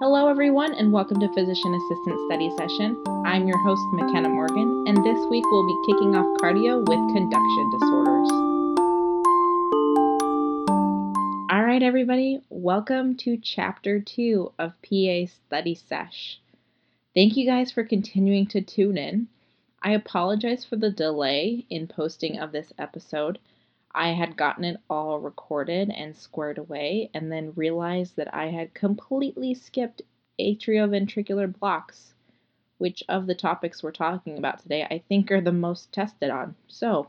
Hello, everyone, and welcome to Physician Assistant Study Session. I'm your host, McKenna Morgan, and this week we'll be kicking off cardio with conduction disorders. All right, everybody, welcome to Chapter 2 of PA Study Sesh. Thank you guys for continuing to tune in. I apologize for the delay in posting of this episode. I had gotten it all recorded and squared away, and then realized that I had completely skipped atrioventricular blocks, which of the topics we're talking about today I think are the most tested on. So,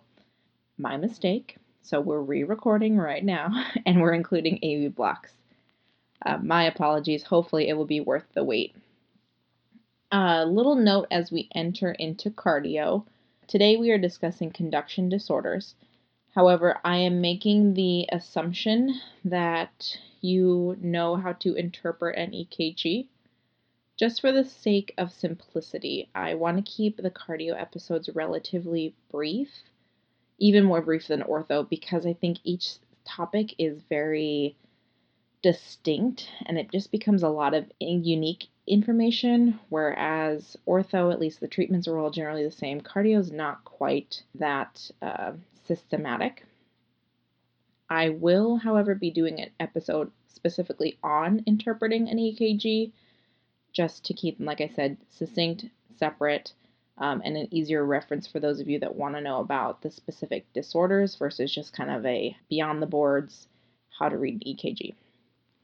my mistake. So, we're re recording right now, and we're including AV blocks. Uh, my apologies. Hopefully, it will be worth the wait. A uh, little note as we enter into cardio. Today, we are discussing conduction disorders. However, I am making the assumption that you know how to interpret an EKG. Just for the sake of simplicity, I want to keep the cardio episodes relatively brief, even more brief than ortho, because I think each topic is very distinct and it just becomes a lot of unique information. Whereas ortho, at least the treatments are all generally the same. Cardio is not quite that uh, systematic. I will, however, be doing an episode specifically on interpreting an EKG just to keep them, like I said, succinct, separate, um, and an easier reference for those of you that want to know about the specific disorders versus just kind of a beyond the boards how to read an EKG.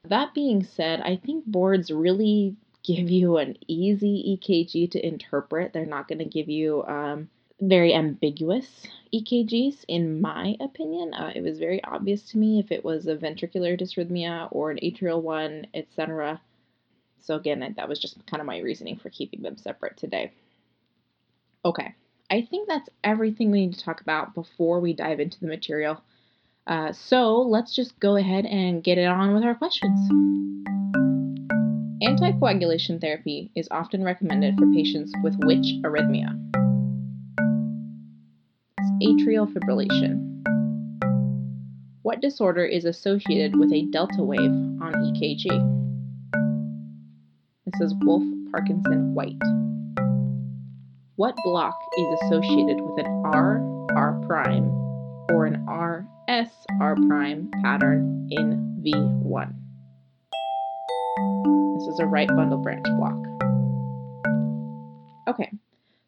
That being said, I think boards really give you an easy EKG to interpret. They're not going to give you um, very ambiguous EKGs, in my opinion. Uh, it was very obvious to me if it was a ventricular dysrhythmia or an atrial one, etc. So, again, that was just kind of my reasoning for keeping them separate today. Okay, I think that's everything we need to talk about before we dive into the material. Uh, so, let's just go ahead and get it on with our questions. Anticoagulation therapy is often recommended for patients with which arrhythmia? Atrial fibrillation. What disorder is associated with a delta wave on EKG? This is Wolff Parkinson White. What block is associated with an R R prime or an R S R prime pattern in V1? This is a right bundle branch block. Okay,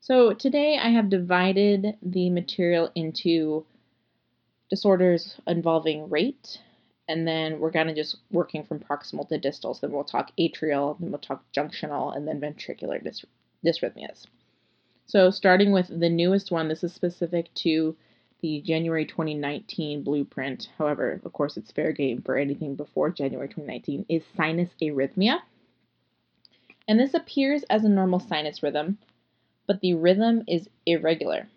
so today I have divided the material into disorders involving rate, and then we're of just working from proximal to distal. So then we'll talk atrial, then we'll talk junctional, and then ventricular dys- dysrhythmias. So starting with the newest one, this is specific to the January 2019 blueprint. However, of course, it's fair game for anything before January 2019, is sinus arrhythmia. And this appears as a normal sinus rhythm but the rhythm is irregular.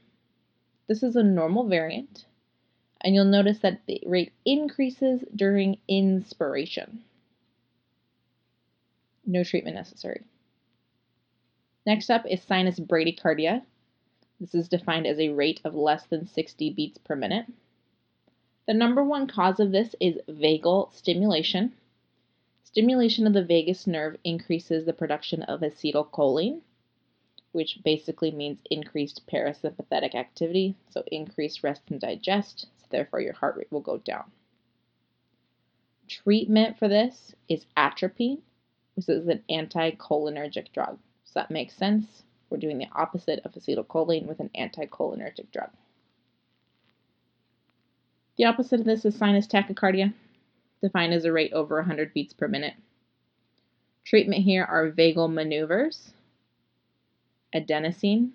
This is a normal variant, and you'll notice that the rate increases during inspiration. No treatment necessary. Next up is sinus bradycardia. This is defined as a rate of less than 60 beats per minute. The number one cause of this is vagal stimulation. Stimulation of the vagus nerve increases the production of acetylcholine, which basically means increased parasympathetic activity, so increased rest and digest, so therefore your heart rate will go down. Treatment for this is atropine, which is an anticholinergic drug. So that makes sense. We're doing the opposite of acetylcholine with an anticholinergic drug. The opposite of this is sinus tachycardia, defined as a rate over 100 beats per minute. Treatment here are vagal maneuvers, adenosine,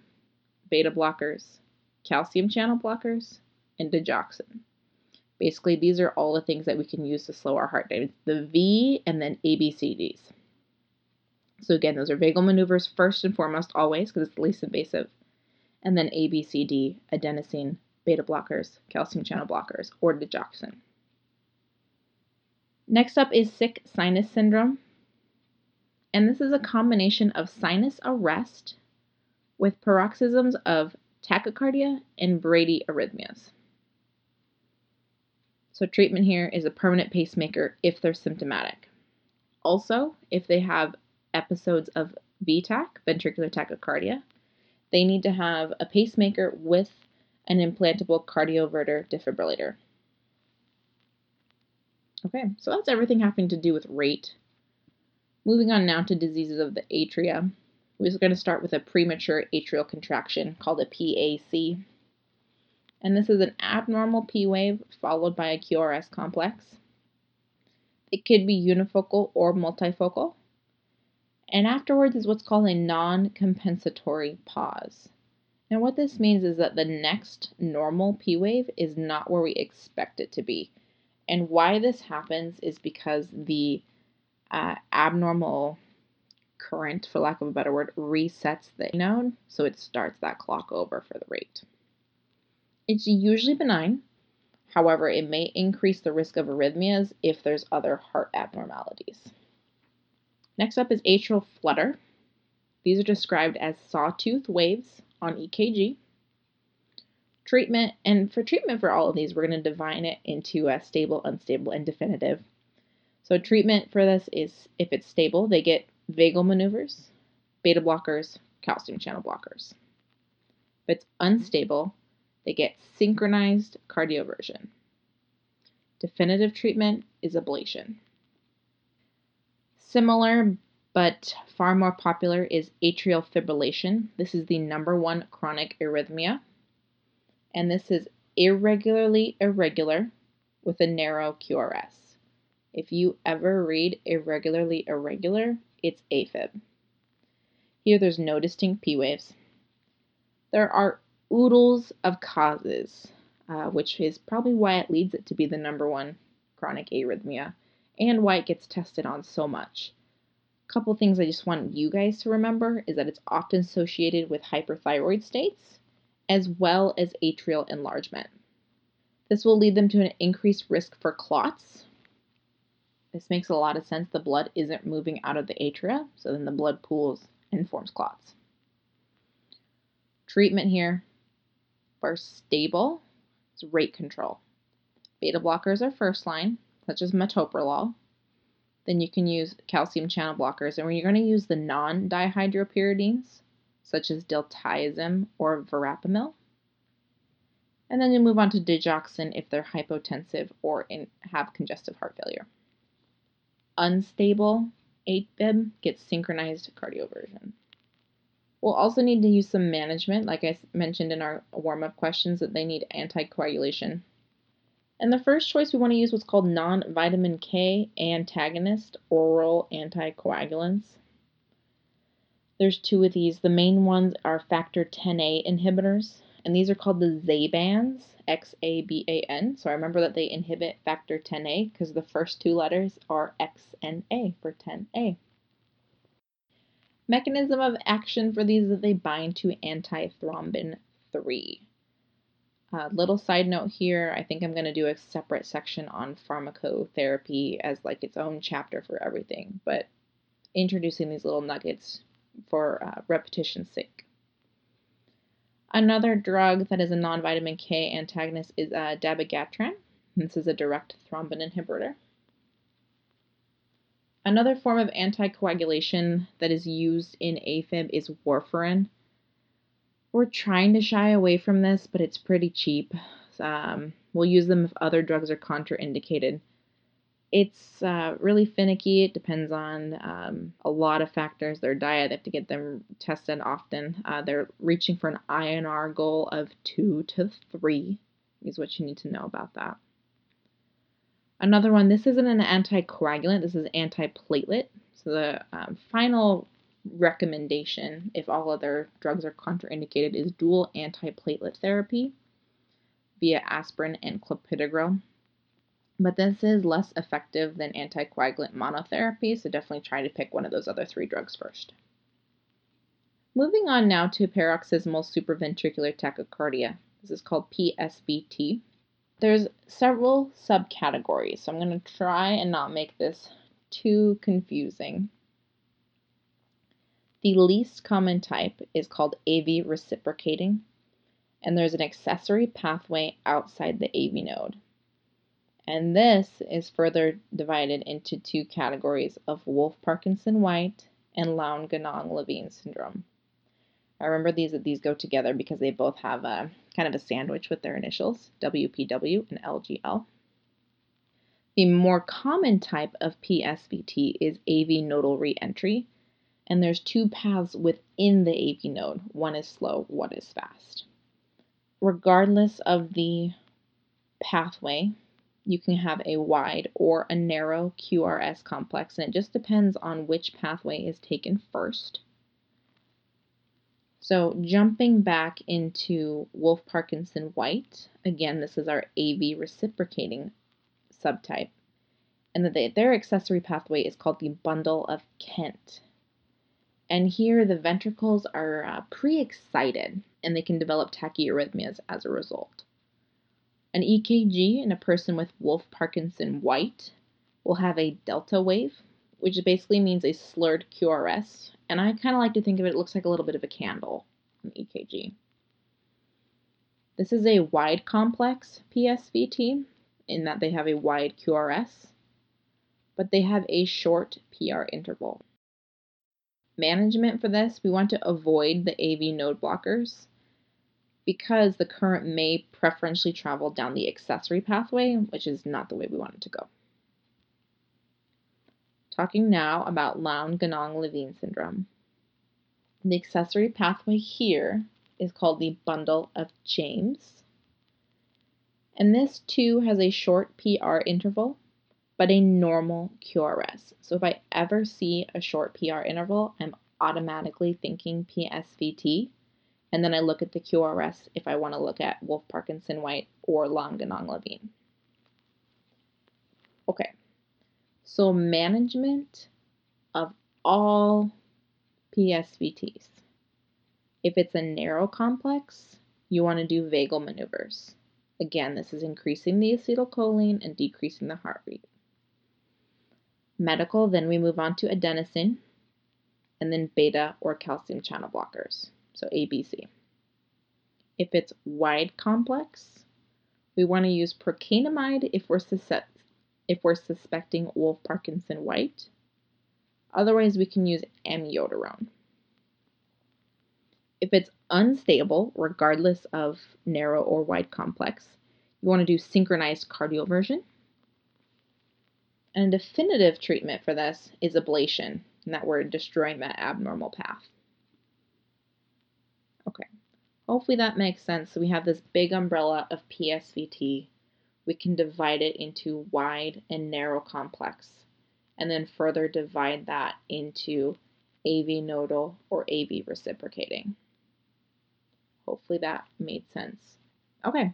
beta blockers, calcium channel blockers, and digoxin. Basically, these are all the things that we can use to slow our heart down. The V and then ABCDs. So again, those are vagal maneuvers first and foremost, always, because it's the least invasive. And then ABCD, adenosine, beta blockers, calcium channel blockers, or digoxin. Next up is sick sinus syndrome. And this is a combination of sinus arrest with paroxysms of tachycardia and bradyarrhythmias. So, treatment here is a permanent pacemaker if they're symptomatic. Also, if they have episodes of VTAC, ventricular tachycardia. They need to have a pacemaker with an implantable cardioverter defibrillator. Okay, so that's everything having to do with rate. Moving on now to diseases of the atria. We're going to start with a premature atrial contraction called a PAC. And this is an abnormal P wave followed by a QRS complex. It could be unifocal or multifocal. And afterwards is what's called a non compensatory pause. And what this means is that the next normal P wave is not where we expect it to be. And why this happens is because the uh, abnormal current, for lack of a better word, resets the node, so it starts that clock over for the rate. It's usually benign. However, it may increase the risk of arrhythmias if there's other heart abnormalities. Next up is atrial flutter. These are described as sawtooth waves on EKG. Treatment, and for treatment for all of these, we're going to divide it into a stable, unstable, and definitive. So treatment for this is if it's stable, they get vagal maneuvers, beta blockers, calcium channel blockers. If it's unstable, they get synchronized cardioversion. Definitive treatment is ablation. Similar but far more popular is atrial fibrillation. This is the number one chronic arrhythmia. And this is irregularly irregular with a narrow QRS. If you ever read irregularly irregular, it's AFib. Here there's no distinct P waves. There are oodles of causes, uh, which is probably why it leads it to be the number one chronic arrhythmia and why it gets tested on so much. A couple things I just want you guys to remember is that it's often associated with hyperthyroid states as well as atrial enlargement. This will lead them to an increased risk for clots, this makes a lot of sense. The blood isn't moving out of the atria, so then the blood pools and forms clots. Treatment here for stable is rate control. Beta blockers are first line, such as metoprolol. Then you can use calcium channel blockers, and you're going to use the non-dihydropyridines, such as diltiazem or verapamil. And then you move on to digoxin if they're hypotensive or in, have congestive heart failure unstable AFib gets synchronized cardioversion. We'll also need to use some management, like I mentioned in our warm up questions, that they need anticoagulation. And the first choice we want to use what's called non vitamin K antagonist oral anticoagulants. There's two of these. The main ones are factor 10A inhibitors, and these are called the Xabans, X A B A N. So I remember that they inhibit factor 10A because the first two letters are X and A for 10A. Mechanism of action for these is that they bind to antithrombin 3. Uh, little side note here, I think I'm going to do a separate section on pharmacotherapy as like its own chapter for everything, but introducing these little nuggets for uh, repetition's sake. Another drug that is a non-vitamin K antagonist is uh, dabigatran. This is a direct thrombin inhibitor. Another form of anticoagulation that is used in AFib is warfarin. We're trying to shy away from this, but it's pretty cheap. Um, we'll use them if other drugs are contraindicated it's uh, really finicky. It depends on um, a lot of factors. Their diet, they have to get them tested often. Uh, they're reaching for an INR goal of two to three, is what you need to know about that. Another one, this isn't an anticoagulant, this is antiplatelet. So the um, final recommendation, if all other drugs are contraindicated, is dual antiplatelet therapy via aspirin and clopidogrel but this is less effective than anticoagulant monotherapy, so definitely try to pick one of those other three drugs first. Moving on now to paroxysmal supraventricular tachycardia. This is called PSVT. There's several subcategories, so I'm going to try and not make this too confusing. The least common type is called AV reciprocating, and there's an accessory pathway outside the AV node. And this is further divided into two categories of Wolff Parkinson White and Lown-Ganong-Levine syndrome. I remember these these go together because they both have a kind of a sandwich with their initials, WPW and LGL. The more common type of PSVT is AV nodal reentry, and there's two paths within the AV node. One is slow, one is fast. Regardless of the pathway, you can have a wide or a narrow QRS complex, and it just depends on which pathway is taken first. So jumping back into Wolff-Parkinson-White, again, this is our AV reciprocating subtype. And the, their accessory pathway is called the bundle of Kent. And here the ventricles are uh, pre excited and they can develop tachyarrhythmias as a result. An EKG in a person with Wolff Parkinson White will have a delta wave, which basically means a slurred QRS and I kind of like to think of it, it looks like a little bit of a candle in EKG. This is a wide complex PSVT in that they have a wide QRS, but they have a short PR interval. Management for this, we want to avoid the AV node blockers because the current may preferentially travel down the accessory pathway, which is not the way we want it to go. Talking now about Lown-Ganong-Levine syndrome. The accessory pathway here is called the bundle of James. And this too has a short PR interval, but a normal QRS. So if I ever see a short PR interval, I'm automatically thinking PSVT. And then I look at the QRS if I want to look at Wolff Parkinson White or Lown-Ganong-Levine. Okay, so management of all PSVTs. If it's a narrow complex, you want to do vagal maneuvers. Again, this is increasing the acetylcholine and decreasing the heart rate. Medical, then we move on to adenosine, and then beta or calcium channel blockers, so ABC. If it's wide complex, we want to use procainamide if we're if we're suspecting Wolff Parkinson White. Otherwise, we can use amiodarone. If it's unstable, regardless of narrow or wide complex, you want to do synchronized cardioversion. And a definitive treatment for this is ablation, and that we're destroying that abnormal path. Okay, hopefully that makes sense. So we have this big umbrella of PSVT we can divide it into wide and narrow complex, and then further divide that into AV nodal or AV reciprocating. Hopefully that made sense. Okay,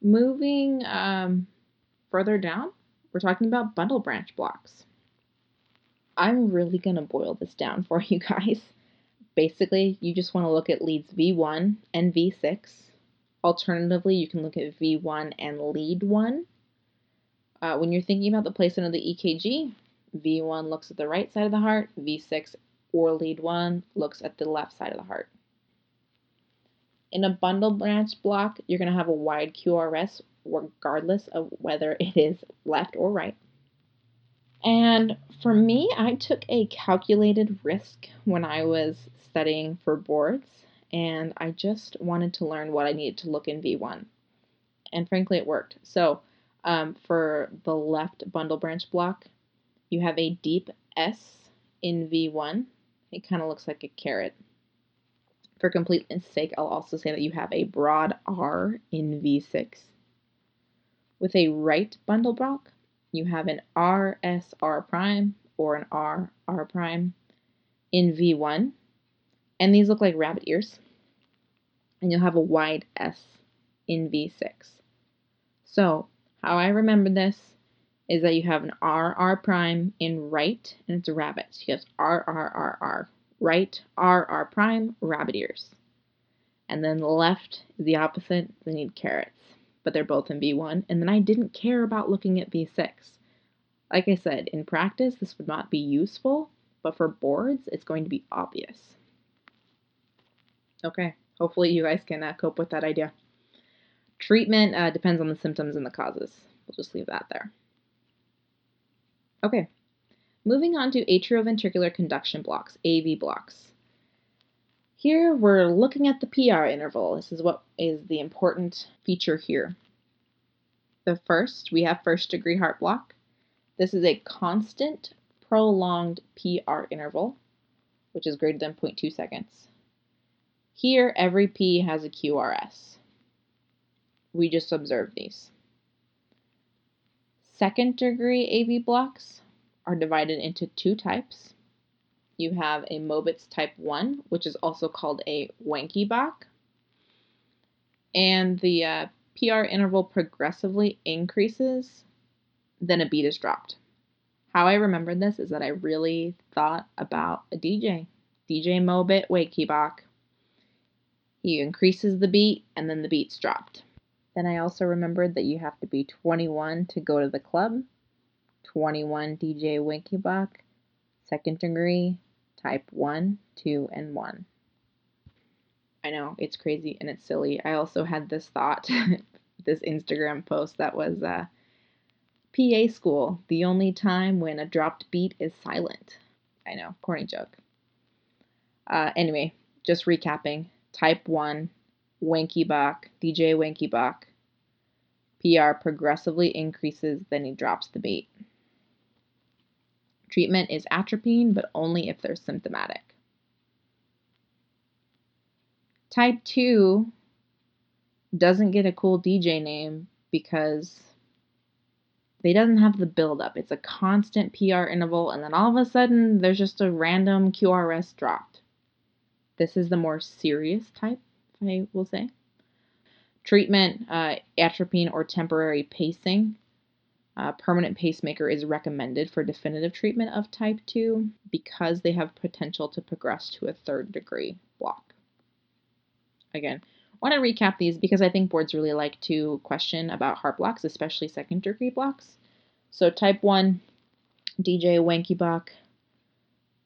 moving um, further down, we're talking about bundle branch blocks. I'm really going to boil this down for you guys. Basically, you just want to look at leads V1 and V6 Alternatively, you can look at V1 and lead 1. Uh, when you're thinking about the placement of the EKG, V1 looks at the right side of the heart, V6 or lead 1 looks at the left side of the heart. In a bundle branch block, you're going to have a wide QRS regardless of whether it is left or right. And for me, I took a calculated risk when I was studying for boards and I just wanted to learn what I needed to look in V1. And frankly, it worked. So um, for the left bundle branch block, you have a deep S in V1. It kind of looks like a carrot. For completeness sake, I'll also say that you have a broad R in V6. With a right bundle block, you have an RSR prime or an RR prime in V1 and these look like rabbit ears. And you'll have a wide S in V6. So, how I remember this is that you have an RR prime in right, and it's a rabbit. So you have RRRR, right, RR prime, rabbit ears. And then the left is the opposite, they need carrots, But they're both in V1. And then I didn't care about looking at V6. Like I said, in practice, this would not be useful, but for boards, it's going to be obvious. Okay, hopefully you guys can uh, cope with that idea. Treatment uh, depends on the symptoms and the causes. We'll just leave that there. Okay, moving on to atrioventricular conduction blocks, AV blocks. Here we're looking at the PR interval. This is what is the important feature here. The first, we have first degree heart block. This is a constant prolonged PR interval, which is greater than 0.2 seconds. Here, every P has a QRS. We just observe these. Second degree AV blocks are divided into two types. You have a Mobitz type 1, which is also called a Wenckebach. And the uh, PR interval progressively increases, then a beat is dropped. How I remembered this is that I really thought about a DJ, DJ Mobitz Wenckebach. He increases the beat and then the beat's dropped. Then I also remembered that you have to be 21 to go to the club. 21 DJ Wenckebach, second degree, type 1, 2, and 1. I know, it's crazy and it's silly. I also had this thought, this Instagram post that was uh, PA school, the only time when a dropped beat is silent. I know, corny joke. Uh, anyway, just recapping type 1, Wenckebach, DJ Wenckebach. PR progressively increases, then he drops the beat. Treatment is atropine, but only if they're symptomatic. Type 2 doesn't get a cool DJ name because they doesn't have the buildup. It's a constant PR interval, and then all of a sudden there's just a random QRS dropped. This is the more serious type, I will say. Treatment, uh, atropine or temporary pacing. Uh, permanent pacemaker is recommended for definitive treatment of type 2 because they have potential to progress to a third degree block. Again, I want to recap these because I think boards really like to question about heart blocks, especially second degree blocks. So type 1, DJ Wenckebach,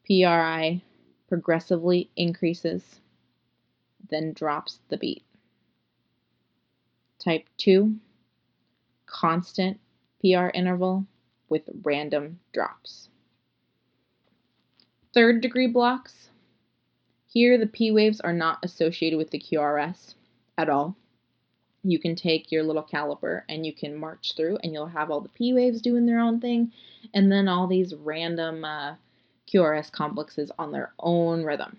PRI progressively increases, then drops the beat. Type 2, constant PR interval with random drops. Third degree blocks. Here, the P waves are not associated with the QRS at all. You can take your little caliper and you can march through, and you'll have all the P waves doing their own thing, and then all these random uh, QRS complexes on their own rhythm.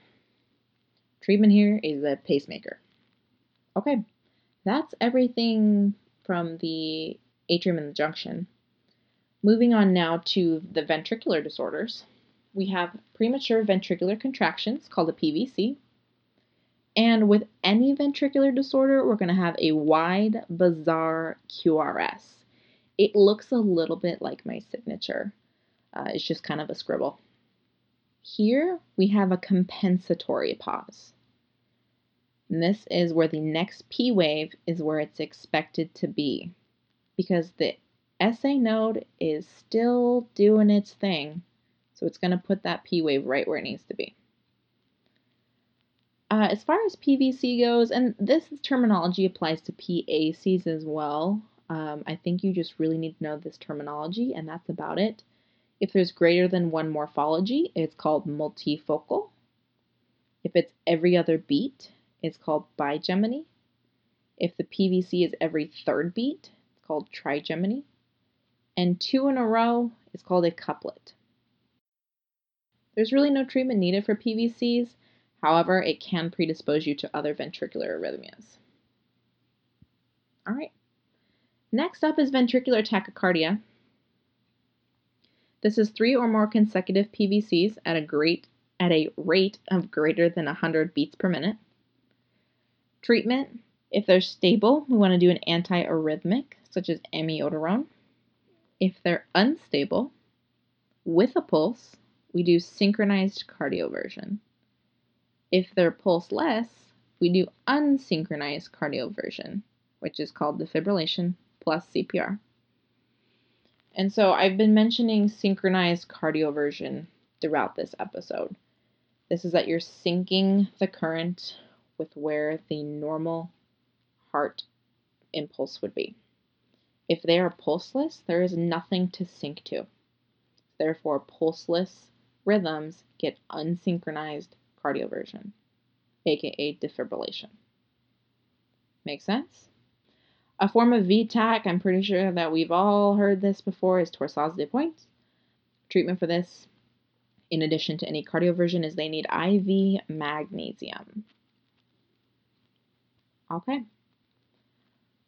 Treatment here is a pacemaker. Okay, that's everything from the atrium and the junction. Moving on now to the ventricular disorders. We have premature ventricular contractions called a PVC. And with any ventricular disorder, we're going to have a wide, bizarre QRS. It looks a little bit like my signature. Uh, it's just kind of a scribble. Here we have a compensatory pause. And this is where the next P wave is where it's expected to be because the SA node is still doing its thing. So it's going to put that P wave right where it needs to be. Uh, as far as PVC goes, and this terminology applies to PACs as well, um, I think you just really need to know this terminology, and that's about it. If there's greater than one morphology, it's called multifocal. If it's every other beat, it's called bigeminy. If the PVC is every third beat, it's called trigeminy. And two in a row is called a couplet. There's really no treatment needed for PVCs, however, it can predispose you to other ventricular arrhythmias. All right. Next up is ventricular tachycardia. This is three or more consecutive PVCs at a great at a rate of greater than 100 beats per minute. Treatment, if they're stable, we want to do an antiarrhythmic, such as amiodarone. If they're unstable, with a pulse, we do synchronized cardioversion. If they're pulseless, we do unsynchronized cardioversion, which is called defibrillation plus CPR. And so I've been mentioning synchronized cardioversion throughout this episode. This is that you're syncing the current with where the normal heart impulse would be. If they are pulseless, there is nothing to sync to. Therefore, pulseless rhythms get unsynchronized cardioversion, aka defibrillation. Make sense? A form of VTAC, I'm pretty sure that we've all heard this before, is torsades de pointes. Treatment for this, in addition to any cardioversion, is they need IV magnesium. Okay.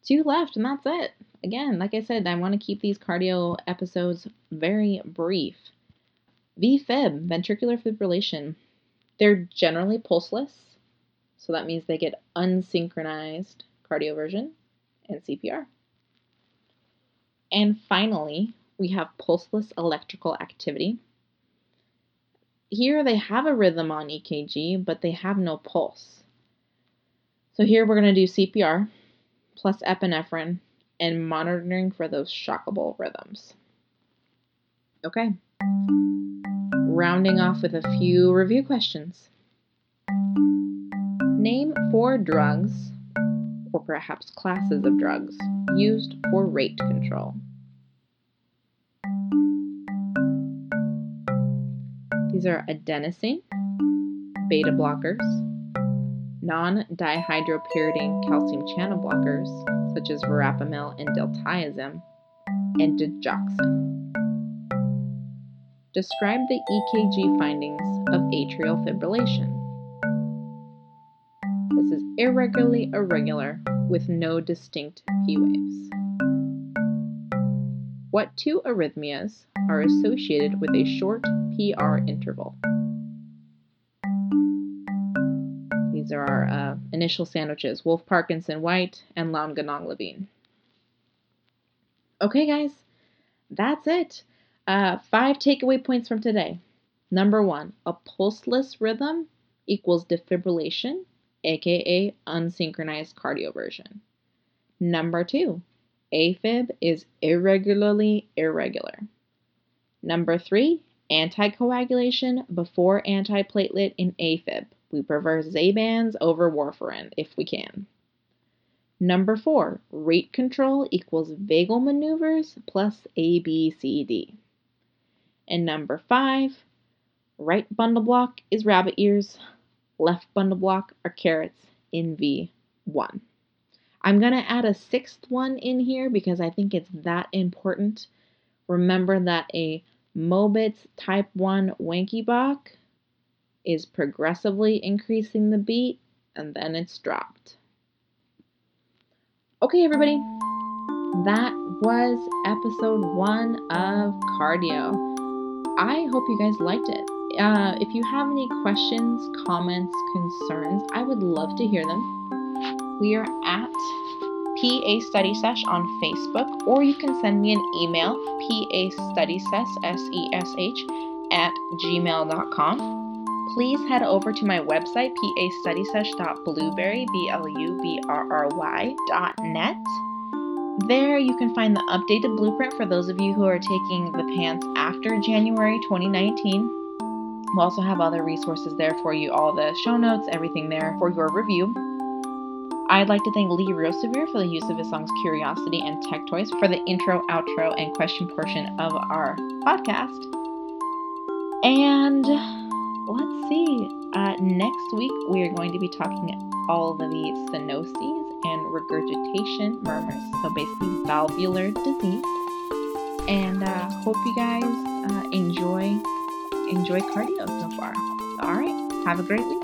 Two left, and that's it. Again, like I said, I want to keep these cardio episodes very brief. VFib, ventricular fibrillation, they're generally pulseless, so that means they get unsynchronized cardioversion and CPR. And finally, we have pulseless electrical activity. Here they have a rhythm on EKG, but they have no pulse. So here we're going to do CPR plus epinephrine and monitoring for those shockable rhythms. Okay. Rounding off with a few review questions. Name four drugs perhaps classes of drugs used for rate control. These are adenosine, beta blockers, non dihydropyridine calcium channel blockers, such as verapamil and diltiazem, and digoxin. Describe the EKG findings of atrial fibrillation This is irregularly irregular with no distinct P waves. What two arrhythmias are associated with a short PR interval? These are our uh, initial sandwiches Wolff Parkinson White and Lown Levine. Okay, guys, that's it. Uh, five takeaway points from today. Number one, a pulseless rhythm equals defibrillation aka unsynchronized cardioversion. Number two, AFib is irregularly irregular. Number three, anticoagulation before antiplatelet in AFib. We prefer Xabans over warfarin if we can. Number four, rate control equals vagal maneuvers plus ABCD. And number five, right bundle block is rabbit ears, left bundle block are carrots in V1. I'm going to add a sixth one in here because I think it's that important. Remember that a Mobitz type 1 Wenckebach is progressively increasing the beat and then it's dropped. Okay, everybody, that was episode one of cardio. I hope you guys liked it. Uh, if you have any questions, comments, concerns, I would love to hear them. We are at PA Study Sesh on Facebook, or you can send me an email, PA Study Sesh, S E S H, at gmail.com. Please head over to my website, pastudysesh.blubrry, B L U B R R Y, dot net. There you can find the updated blueprint for those of you who are taking the PANCE after January 2019. We'll also have other resources there for you, all the show notes, everything there for your review. I'd like to thank Lee Rosevere for the use of his songs Curiosity and Tech Toys for the intro, outro, and question portion of our podcast. And let's see, uh, next week we are going to be talking all of the stenoses and regurgitation murmurs, so basically valvular disease. And uh, hope you guys uh, enjoy enjoy cardio so far. All right. Have a great week.